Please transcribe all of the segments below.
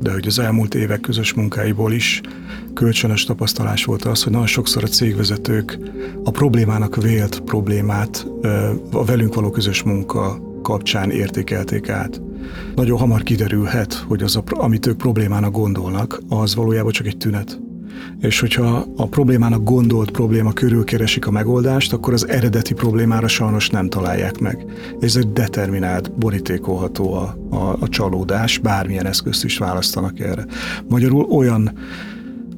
De hogy az elmúlt évek közös munkáiból is kölcsönös tapasztalás volt az, hogy nagyon sokszor a cégvezetők a problémának vélt problémát a velünk való közös munka kapcsán értékelték át. Nagyon hamar kiderülhet, hogy az, amit ők problémának gondolnak, az valójában csak egy tünet. És hogyha a problémának gondolt probléma körül keresik a megoldást, akkor az eredeti problémára sajnos nem találják meg. Ez egy determinált, borítékolható a, a, a csalódás, bármilyen eszközt is választanak erre. Magyarul olyan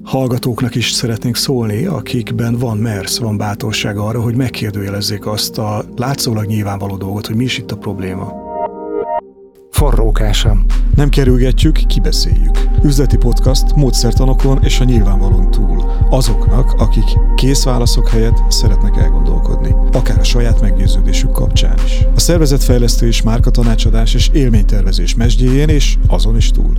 hallgatóknak is szeretnénk szólni, akikben van mersz, van bátorság arra, hogy megkérdőjelezzék azt a látszólag nyilvánvaló dolgot, hogy mi is itt a probléma. Forrókása. Nem kerülgetjük, kibeszéljük. Üzleti podcast módszertanokon és a nyilvánvalón túl. Azoknak, akik kész válaszok helyett szeretnek elgondolkodni. Akár a saját meggyőződésük kapcsán is. A szervezetfejlesztés, márkatanácsadás és élménytervezés mesdjéjén és azon is túl.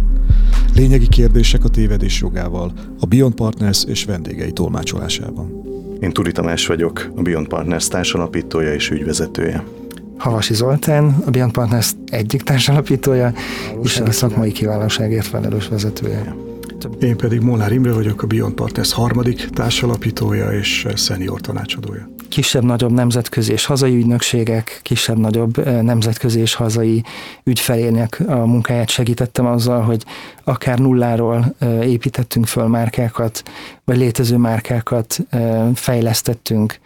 Lényegi kérdések a tévedés jogával, a Beyond Partners és vendégei tolmácsolásában. Én Turi Tamás vagyok, a Beyond Partners társalapítója és ügyvezetője. Havasi Zoltán, a Beyond Partners egyik társalapítója, és a szakmai kiválóságért felelős vezetője. Én pedig Molnár Imre vagyok, a Beyond Partners harmadik társalapítója és szenior tanácsadója kisebb-nagyobb nemzetközi és hazai ügynökségek, kisebb-nagyobb nemzetközi és hazai ügyfelének a munkáját segítettem azzal, hogy akár nulláról építettünk föl márkákat, vagy létező márkákat fejlesztettünk,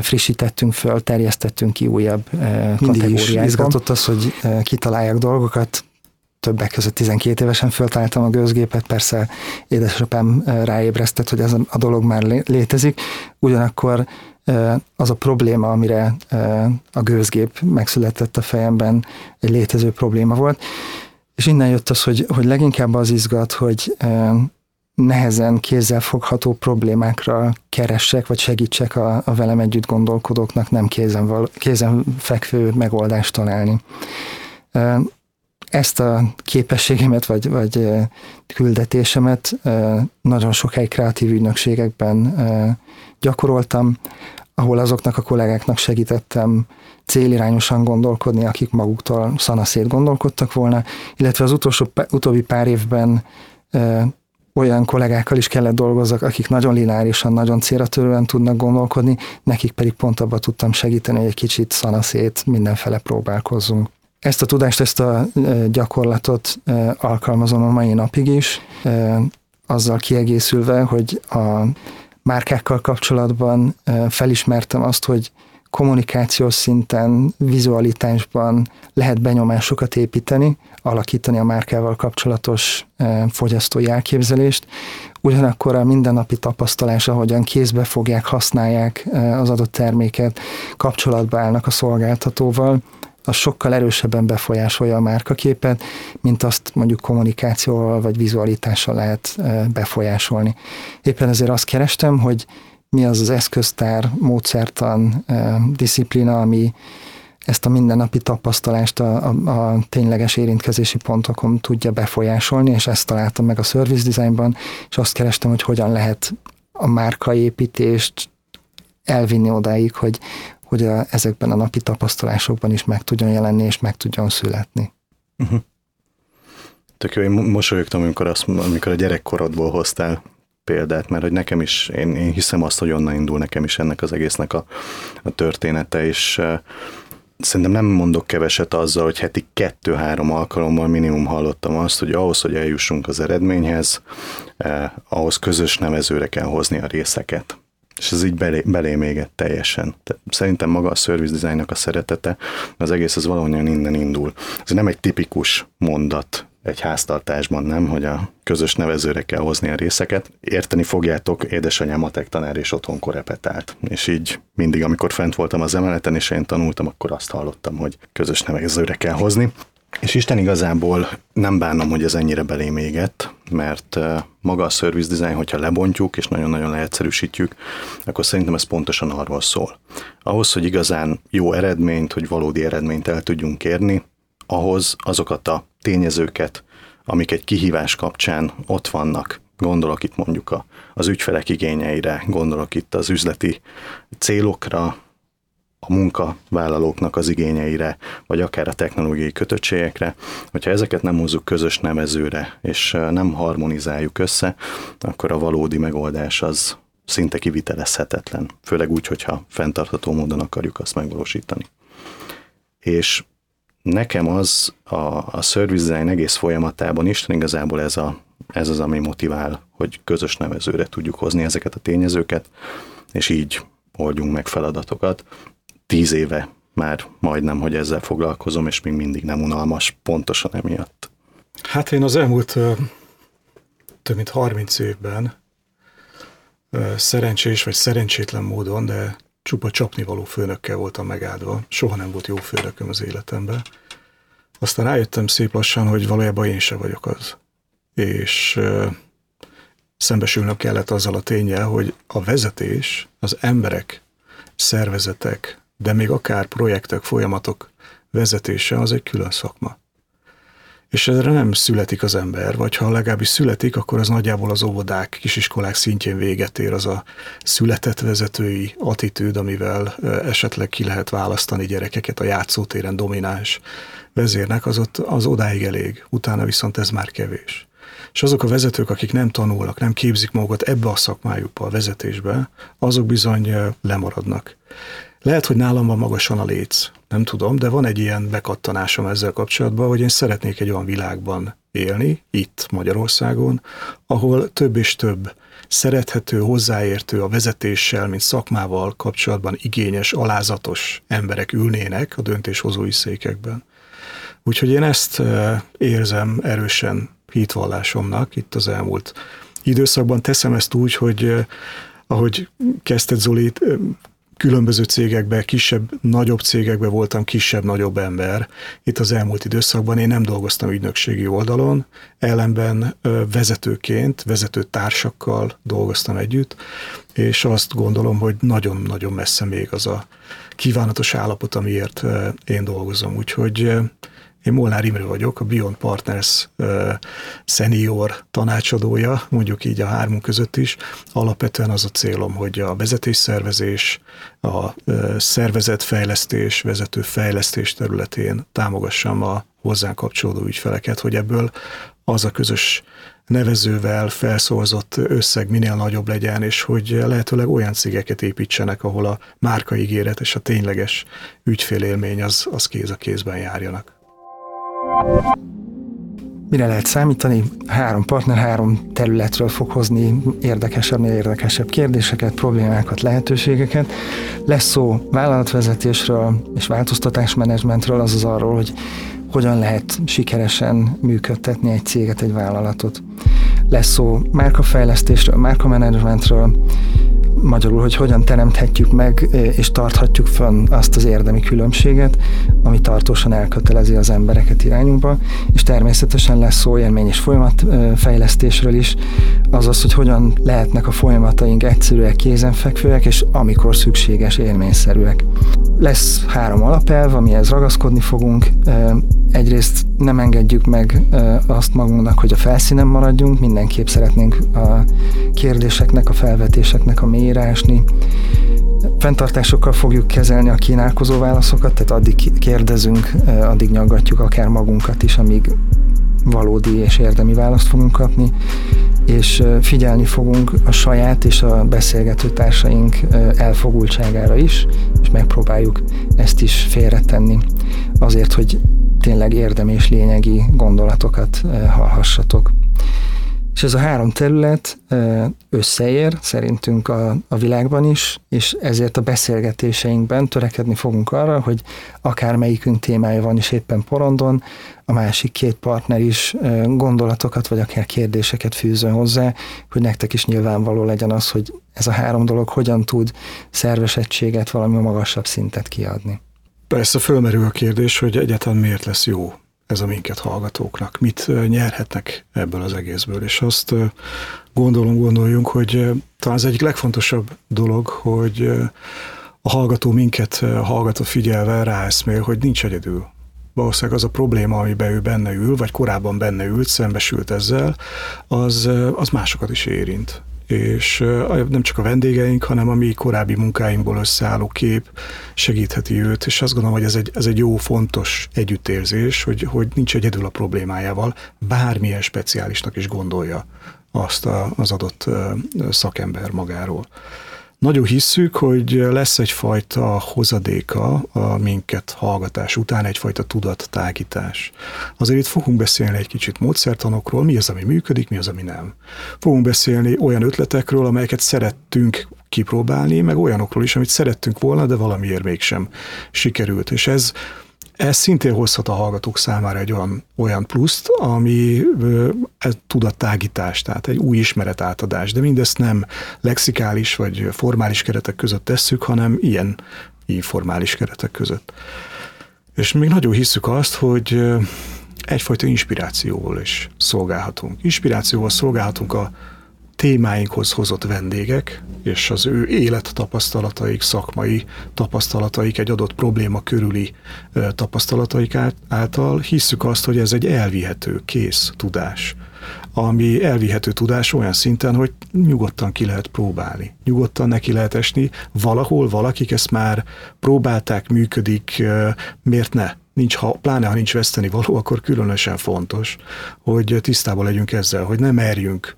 frissítettünk föl, terjesztettünk ki újabb kategóriákban. izgatott az, hogy kitalálják dolgokat, többek között 12 évesen föltaláltam a gőzgépet, persze édesapám ráébresztett, hogy ez a dolog már létezik, ugyanakkor az a probléma, amire a gőzgép megszületett a fejemben, egy létező probléma volt. És innen jött az, hogy, hogy leginkább az izgat, hogy nehezen kézzel fogható problémákra keressek, vagy segítsek a, a velem együtt gondolkodóknak nem kézen, val, kézen fekvő megoldást találni. Ezt a képességemet, vagy, vagy küldetésemet nagyon sokáig kreatív ügynökségekben gyakoroltam, ahol azoknak a kollégáknak segítettem célirányosan gondolkodni, akik maguktól szanaszét gondolkodtak volna, illetve az utolsó, utóbbi pár évben olyan kollégákkal is kellett dolgozzak, akik nagyon lineárisan, nagyon célra törően tudnak gondolkodni, nekik pedig pont abban tudtam segíteni, hogy egy kicsit szanaszét mindenfele próbálkozzunk. Ezt a tudást, ezt a gyakorlatot alkalmazom a mai napig is, azzal kiegészülve, hogy a márkákkal kapcsolatban felismertem azt, hogy kommunikációs szinten, vizualitásban lehet benyomásokat építeni, alakítani a márkával kapcsolatos fogyasztói elképzelést, ugyanakkor a mindennapi tapasztalás, ahogyan kézbe fogják, használják az adott terméket, kapcsolatba állnak a szolgáltatóval, az sokkal erősebben befolyásolja a márkaképet, mint azt mondjuk kommunikációval vagy vizualitással lehet befolyásolni. Éppen ezért azt kerestem, hogy mi az az eszköztár, módszertan, disziplina, ami ezt a mindennapi tapasztalást a, a, a tényleges érintkezési pontokon tudja befolyásolni, és ezt találtam meg a service designban, és azt kerestem, hogy hogyan lehet a márkaépítést elvinni odáig, hogy, hogy a, ezekben a napi tapasztalásokban is meg tudjon jelenni, és meg tudjon születni. Uh-huh. Tök jó, én mosolyogtam, amikor, azt, amikor a gyerekkorodból hoztál példát, mert hogy nekem is, én, én hiszem azt, hogy onnan indul nekem is ennek az egésznek a, a története, és szerintem nem mondok keveset azzal, hogy heti kettő-három alkalommal minimum hallottam azt, hogy ahhoz, hogy eljussunk az eredményhez, eh, ahhoz közös nevezőre kell hozni a részeket és ez így belé, belé égett teljesen. Tehát szerintem maga a service designnak a szeretete, az egész az valahogyan innen indul. Ez nem egy tipikus mondat egy háztartásban, nem, hogy a közös nevezőre kell hozni a részeket. Érteni fogjátok, édesanyám matek tanár és otthon korepetált. És így mindig, amikor fent voltam az emeleten, és én tanultam, akkor azt hallottam, hogy közös nevezőre kell hozni. És Isten igazából nem bánom, hogy ez ennyire belém égett, mert maga a service design, hogyha lebontjuk és nagyon-nagyon leegyszerűsítjük, akkor szerintem ez pontosan arról szól. Ahhoz, hogy igazán jó eredményt, hogy valódi eredményt el tudjunk érni, ahhoz azokat a tényezőket, amik egy kihívás kapcsán ott vannak, gondolok itt mondjuk a, az ügyfelek igényeire, gondolok itt az üzleti célokra, a munkavállalóknak az igényeire, vagy akár a technológiai kötöttségekre, hogyha ezeket nem hozzuk közös nevezőre, és nem harmonizáljuk össze, akkor a valódi megoldás az szinte kivitelezhetetlen, főleg úgy, hogyha fenntartható módon akarjuk azt megvalósítani. És nekem az a, a service design egész folyamatában is igazából ez, a, ez az, ami motivál, hogy közös nevezőre tudjuk hozni ezeket a tényezőket, és így oldjunk meg feladatokat. Tíz éve már majdnem, hogy ezzel foglalkozom, és még mindig nem unalmas, pontosan emiatt. Hát én az elmúlt több mint 30 évben szerencsés vagy szerencsétlen módon, de csupa csapnivaló főnökkel voltam megáldva. Soha nem volt jó főnököm az életemben. Aztán rájöttem szép lassan, hogy valójában én se vagyok az. És szembesülnök kellett azzal a tényel, hogy a vezetés, az emberek, szervezetek, de még akár projektek, folyamatok vezetése az egy külön szakma. És erre nem születik az ember, vagy ha legalábbis születik, akkor az nagyjából az óvodák, kisiskolák szintjén véget ér az a született vezetői attitűd, amivel esetleg ki lehet választani gyerekeket a játszótéren domináns vezérnek, az, ott, az odáig elég, utána viszont ez már kevés. És azok a vezetők, akik nem tanulnak, nem képzik magukat ebbe a szakmájukba, a vezetésbe, azok bizony lemaradnak. Lehet, hogy nálam van magasan a léc, nem tudom, de van egy ilyen bekattanásom ezzel kapcsolatban, hogy én szeretnék egy olyan világban élni, itt Magyarországon, ahol több és több szerethető, hozzáértő a vezetéssel, mint szakmával kapcsolatban igényes, alázatos emberek ülnének a döntéshozói székekben. Úgyhogy én ezt érzem erősen hitvallásomnak itt az elmúlt időszakban. Teszem ezt úgy, hogy ahogy kezdted Zoli, különböző cégekben, kisebb, nagyobb cégekben voltam kisebb, nagyobb ember. Itt az elmúlt időszakban én nem dolgoztam ügynökségi oldalon, ellenben vezetőként, vezető társakkal dolgoztam együtt, és azt gondolom, hogy nagyon-nagyon messze még az a kívánatos állapot, amiért én dolgozom. Úgyhogy én Molnár Imre vagyok, a Beyond Partners senior tanácsadója, mondjuk így a hármunk között is. Alapvetően az a célom, hogy a vezetésszervezés, a szervezetfejlesztés, vezetőfejlesztés területén támogassam a hozzánk kapcsolódó ügyfeleket, hogy ebből az a közös nevezővel felszorzott összeg minél nagyobb legyen, és hogy lehetőleg olyan cégeket építsenek, ahol a márkaígéret és a tényleges ügyfélélmény az, az kéz a kézben járjanak. Mire lehet számítani? Három partner három területről fog hozni érdekesebbnél érdekesebb kérdéseket, problémákat, lehetőségeket. Lesz szó vállalatvezetésről és változtatásmenedzsmentről, azaz arról, hogy hogyan lehet sikeresen működtetni egy céget, egy vállalatot. Lesz szó márkafejlesztésről, márkamenedzsmentről, magyarul, hogy hogyan teremthetjük meg és tarthatjuk fönn azt az érdemi különbséget, ami tartósan elkötelezi az embereket irányunkba, és természetesen lesz szó élmény és folyamatfejlesztésről is, azaz, hogy hogyan lehetnek a folyamataink egyszerűek, kézenfekvőek, és amikor szükséges, élményszerűek. Lesz három alapelv, amihez ragaszkodni fogunk. Egyrészt nem engedjük meg azt magunknak, hogy a felszínen maradjunk, mindenképp szeretnénk a kérdéseknek, a felvetéseknek a mélyére ásni. Fentartásokkal fogjuk kezelni a kínálkozó válaszokat, tehát addig kérdezünk, addig nyaggatjuk akár magunkat is, amíg valódi és érdemi választ fogunk kapni, és figyelni fogunk a saját és a beszélgető társaink elfogultságára is, és megpróbáljuk ezt is félretenni azért, hogy tényleg érdemi és lényegi gondolatokat hallhassatok. És ez a három terület összeér szerintünk a, a világban is, és ezért a beszélgetéseinkben törekedni fogunk arra, hogy akármelyikünk témája van is éppen porondon, a másik két partner is gondolatokat, vagy akár kérdéseket fűzön hozzá, hogy nektek is nyilvánvaló legyen az, hogy ez a három dolog hogyan tud szerves egységet, valami magasabb szintet kiadni. Persze fölmerül a kérdés, hogy egyáltalán miért lesz jó ez a minket hallgatóknak, mit nyerhetnek ebből az egészből, és azt gondolom, gondoljunk, hogy talán az egyik legfontosabb dolog, hogy a hallgató minket hallgató figyelve ráeszmél, hogy nincs egyedül. Valószínűleg az a probléma, amiben ő benne ül, vagy korábban benne ült, szembesült ezzel, az, az másokat is érint és nem csak a vendégeink, hanem a mi korábbi munkáinkból összeálló kép segítheti őt, és azt gondolom, hogy ez egy, ez egy jó, fontos együttérzés, hogy, hogy nincs egyedül a problémájával, bármilyen speciálisnak is gondolja azt a, az adott szakember magáról. Nagyon hisszük, hogy lesz egyfajta hozadéka a minket hallgatás után, egyfajta tudattágítás. Azért itt fogunk beszélni egy kicsit módszertanokról, mi az, ami működik, mi az, ami nem. Fogunk beszélni olyan ötletekről, amelyeket szerettünk kipróbálni, meg olyanokról is, amit szerettünk volna, de valamiért mégsem sikerült. És ez ez szintén hozhat a hallgatók számára egy olyan, olyan pluszt, ami ez tudattágítás, tehát egy új ismeretátadás, de mindezt nem lexikális vagy formális keretek között tesszük, hanem ilyen informális keretek között. És még nagyon hisszük azt, hogy egyfajta inspirációval is szolgálhatunk. Inspirációval szolgálhatunk a témáinkhoz hozott vendégek, és az ő élettapasztalataik, szakmai tapasztalataik, egy adott probléma körüli tapasztalataik által hisszük azt, hogy ez egy elvihető, kész tudás. Ami elvihető tudás olyan szinten, hogy nyugodtan ki lehet próbálni, nyugodtan neki lehet esni, valahol valakik ezt már próbálták, működik, miért ne? Nincs, ha, pláne ha nincs veszteni való, akkor különösen fontos, hogy tisztában legyünk ezzel, hogy nem merjünk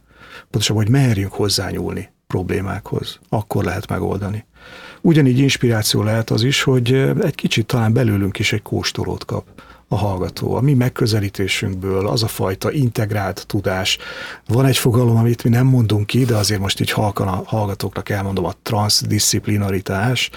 pontosabban, hogy merjünk hozzányúlni problémákhoz, akkor lehet megoldani. Ugyanígy inspiráció lehet az is, hogy egy kicsit talán belőlünk is egy kóstolót kap a hallgató. A mi megközelítésünkből az a fajta integrált tudás. Van egy fogalom, amit mi nem mondunk ki, de azért most így halkan a hallgatóknak elmondom, a transzdisziplinaritás.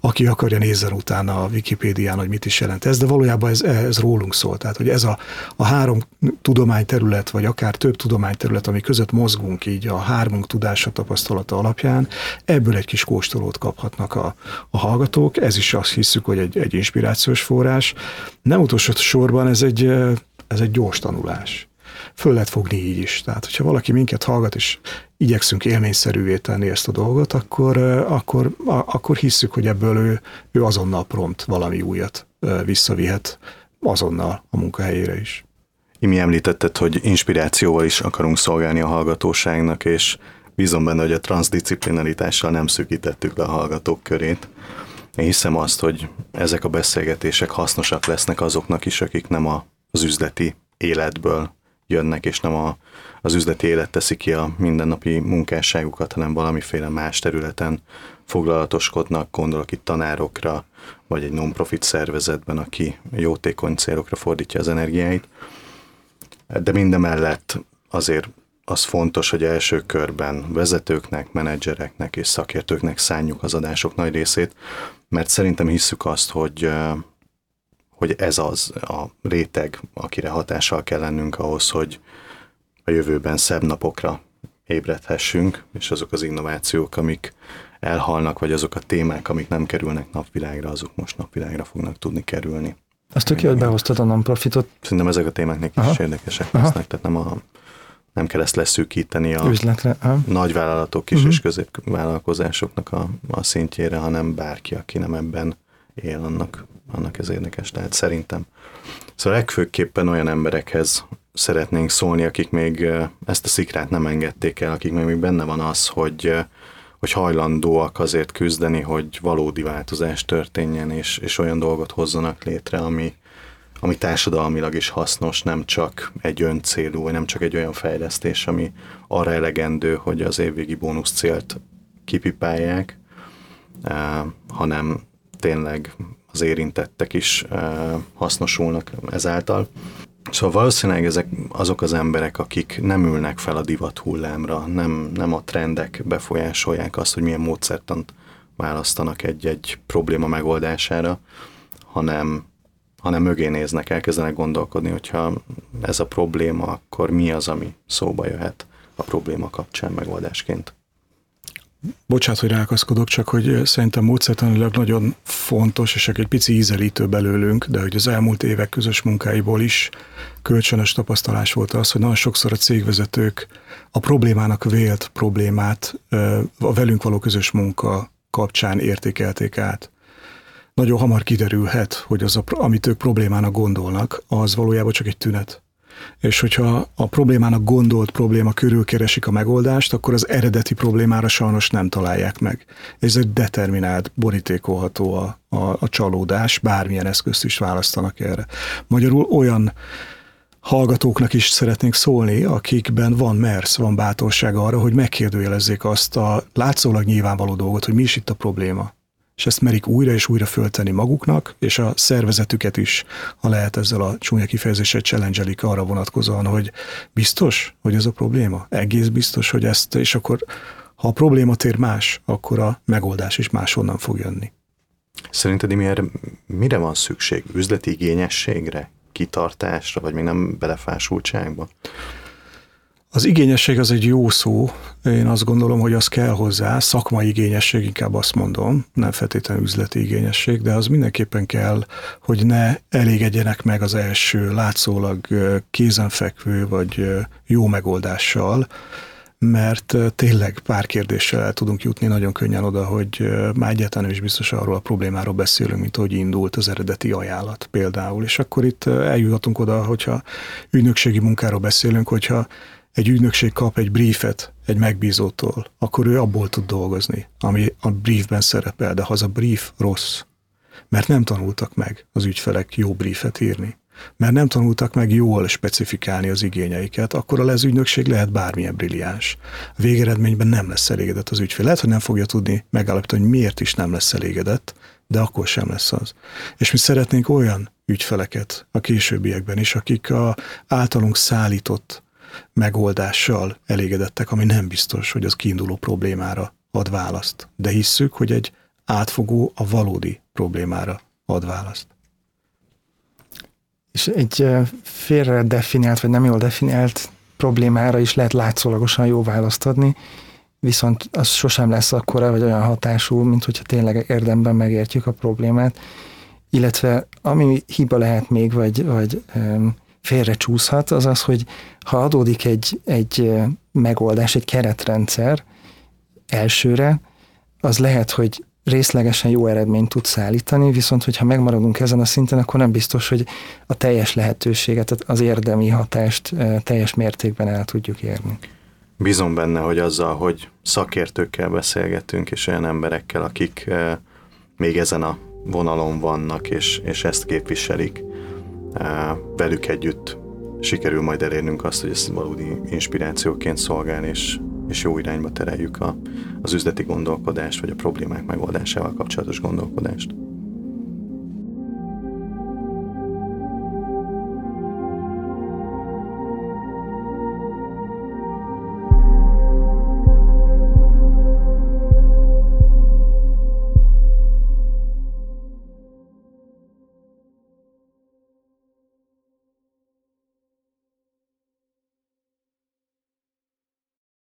Aki akarja nézzen utána a Wikipédián, hogy mit is jelent ez, de valójában ez, ez rólunk szól. Tehát, hogy ez a, a három tudományterület, vagy akár több tudományterület, ami között mozgunk így a hármunk tudása tapasztalata alapján, ebből egy kis kóstolót kaphatnak a, a hallgatók. Ez is azt hiszük, hogy egy, egy inspirációs forrás. Nem utolsó sorban ez egy, ez egy gyors tanulás. Föl lehet fogni így is. Tehát, hogyha valaki minket hallgat, és igyekszünk élményszerűvé tenni ezt a dolgot, akkor, akkor, akkor hisszük, hogy ebből ő, ő azonnal prompt valami újat visszavihet azonnal a munkahelyére is. Imi említetted, hogy inspirációval is akarunk szolgálni a hallgatóságnak, és bízom benne, hogy a transzdisciplinaritással nem szűkítettük le a hallgatók körét. Én hiszem azt, hogy ezek a beszélgetések hasznosak lesznek azoknak is, akik nem az üzleti életből jönnek, és nem a, az üzleti élet teszi ki a mindennapi munkásságukat, hanem valamiféle más területen foglalatoskodnak, gondolok itt tanárokra, vagy egy non-profit szervezetben, aki jótékony célokra fordítja az energiáit. De mindemellett azért az fontos, hogy első körben vezetőknek, menedzsereknek és szakértőknek szánjuk az adások nagy részét, mert szerintem hisszük azt, hogy, hogy ez az a réteg, akire hatással kell lennünk ahhoz, hogy a jövőben szebb napokra ébredhessünk, és azok az innovációk, amik elhalnak, vagy azok a témák, amik nem kerülnek napvilágra, azok most napvilágra fognak tudni kerülni. Azt tök jó, hogy behoztad a non-profitot. Szerintem ezek a témák is Aha. érdekesek lesznek, tehát nem a nem kell ezt leszűkíteni a Üzletre, ha? nagyvállalatok, kis uh-huh. és középvállalkozásoknak a, a szintjére, hanem bárki, aki nem ebben él, annak, annak ez érdekes. Tehát szerintem. Szóval legfőképpen olyan emberekhez szeretnénk szólni, akik még ezt a szikrát nem engedték el, akik még benne van az, hogy, hogy hajlandóak azért küzdeni, hogy valódi változás történjen, és, és olyan dolgot hozzanak létre, ami, ami társadalmilag is hasznos, nem csak egy öncélú, vagy nem csak egy olyan fejlesztés, ami arra elegendő, hogy az évvégi bónusz célt kipipálják, eh, hanem tényleg az érintettek is eh, hasznosulnak ezáltal. Szóval valószínűleg ezek azok az emberek, akik nem ülnek fel a divat hullámra, nem, nem a trendek befolyásolják azt, hogy milyen módszertant választanak egy-egy probléma megoldására, hanem hanem mögé néznek, elkezdenek gondolkodni, hogyha ez a probléma, akkor mi az, ami szóba jöhet a probléma kapcsán megoldásként. Bocsát, hogy rákaszkodok, csak hogy szerintem módszertanilag nagyon fontos, és egy pici ízelítő belőlünk, de hogy az elmúlt évek közös munkáiból is kölcsönös tapasztalás volt az, hogy nagyon sokszor a cégvezetők a problémának vélt problémát a velünk való közös munka kapcsán értékelték át nagyon hamar kiderülhet, hogy az, a, amit ők problémának gondolnak, az valójában csak egy tünet. És hogyha a problémának gondolt probléma körül keresik a megoldást, akkor az eredeti problémára sajnos nem találják meg. Ez egy determinált, borítékolható a, a, a csalódás, bármilyen eszközt is választanak erre. Magyarul olyan hallgatóknak is szeretnénk szólni, akikben van mersz, van bátorság arra, hogy megkérdőjelezzék azt a látszólag nyilvánvaló dolgot, hogy mi is itt a probléma és ezt merik újra és újra föltenni maguknak, és a szervezetüket is, ha lehet ezzel a csúnya kifejezéssel challenge arra vonatkozóan, hogy biztos, hogy ez a probléma? Egész biztos, hogy ezt, és akkor ha a probléma tér más, akkor a megoldás is máshonnan fog jönni. Szerinted mire, mire van szükség? Üzleti igényességre? Kitartásra, vagy még nem belefásultságba? Az igényesség az egy jó szó, én azt gondolom, hogy az kell hozzá, szakmai igényesség, inkább azt mondom, nem feltétlenül üzleti igényesség, de az mindenképpen kell, hogy ne elégedjenek meg az első látszólag kézenfekvő vagy jó megoldással, mert tényleg pár kérdéssel el tudunk jutni nagyon könnyen oda, hogy már egyáltalán is biztos arról a problémáról beszélünk, mint hogy indult az eredeti ajánlat például. És akkor itt eljuthatunk oda, hogyha ügynökségi munkáról beszélünk, hogyha egy ügynökség kap egy briefet egy megbízótól, akkor ő abból tud dolgozni, ami a briefben szerepel, de ha az a brief rossz, mert nem tanultak meg az ügyfelek jó briefet írni, mert nem tanultak meg jól specifikálni az igényeiket, akkor a lezügynökség lehet bármilyen brilliáns. A végeredményben nem lesz elégedett az ügyfél. Lehet, hogy nem fogja tudni megállapítani, hogy miért is nem lesz elégedett, de akkor sem lesz az. És mi szeretnénk olyan ügyfeleket a későbbiekben is, akik a általunk szállított megoldással elégedettek, ami nem biztos, hogy az kiinduló problémára ad választ. De hisszük, hogy egy átfogó, a valódi problémára ad választ. És egy félre definiált, vagy nem jól definiált problémára is lehet látszólagosan jó választ adni, viszont az sosem lesz akkora, vagy olyan hatású, mint hogyha tényleg érdemben megértjük a problémát, illetve ami hiba lehet még, vagy, vagy félre csúszhat, az az, hogy ha adódik egy, egy megoldás, egy keretrendszer elsőre, az lehet, hogy részlegesen jó eredményt tud szállítani, viszont hogyha megmaradunk ezen a szinten, akkor nem biztos, hogy a teljes lehetőséget, az érdemi hatást teljes mértékben el tudjuk érni. Bízom benne, hogy azzal, hogy szakértőkkel beszélgetünk, és olyan emberekkel, akik még ezen a vonalon vannak, és, és ezt képviselik, velük együtt sikerül majd elérnünk azt, hogy ezt valódi inspirációként szolgál, és, és jó irányba tereljük a, az üzleti gondolkodást, vagy a problémák megoldásával kapcsolatos gondolkodást.